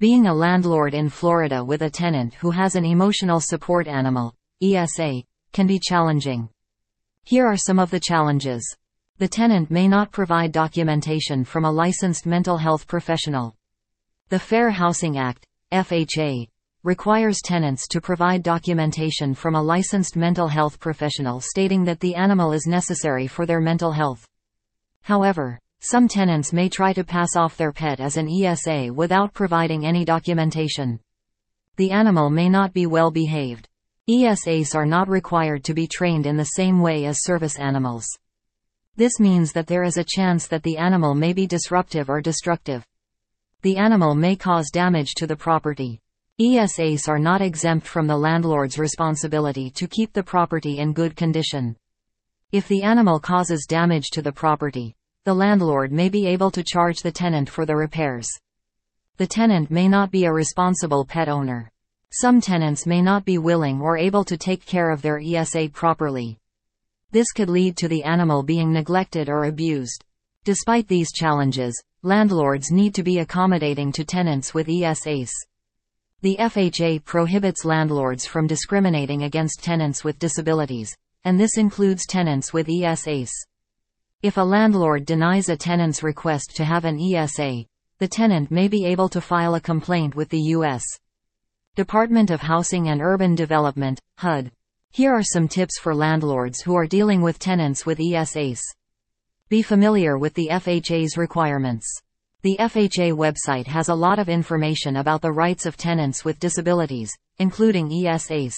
Being a landlord in Florida with a tenant who has an emotional support animal, ESA, can be challenging. Here are some of the challenges. The tenant may not provide documentation from a licensed mental health professional. The Fair Housing Act, FHA, requires tenants to provide documentation from a licensed mental health professional stating that the animal is necessary for their mental health. However, some tenants may try to pass off their pet as an ESA without providing any documentation. The animal may not be well behaved. ESAs are not required to be trained in the same way as service animals. This means that there is a chance that the animal may be disruptive or destructive. The animal may cause damage to the property. ESAs are not exempt from the landlord's responsibility to keep the property in good condition. If the animal causes damage to the property, the landlord may be able to charge the tenant for the repairs. The tenant may not be a responsible pet owner. Some tenants may not be willing or able to take care of their ESA properly. This could lead to the animal being neglected or abused. Despite these challenges, landlords need to be accommodating to tenants with ESAs. The FHA prohibits landlords from discriminating against tenants with disabilities, and this includes tenants with ESAs. If a landlord denies a tenant's request to have an ESA, the tenant may be able to file a complaint with the U.S. Department of Housing and Urban Development, HUD. Here are some tips for landlords who are dealing with tenants with ESAs. Be familiar with the FHA's requirements. The FHA website has a lot of information about the rights of tenants with disabilities, including ESAs.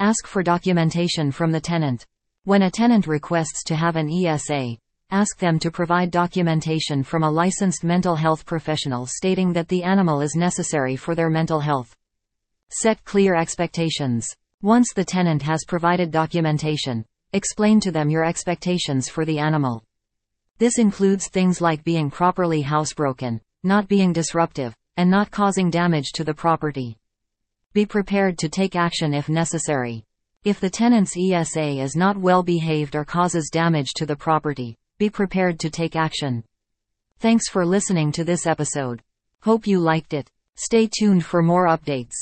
Ask for documentation from the tenant. When a tenant requests to have an ESA, ask them to provide documentation from a licensed mental health professional stating that the animal is necessary for their mental health. Set clear expectations. Once the tenant has provided documentation, explain to them your expectations for the animal. This includes things like being properly housebroken, not being disruptive, and not causing damage to the property. Be prepared to take action if necessary. If the tenant's ESA is not well behaved or causes damage to the property, be prepared to take action. Thanks for listening to this episode. Hope you liked it. Stay tuned for more updates.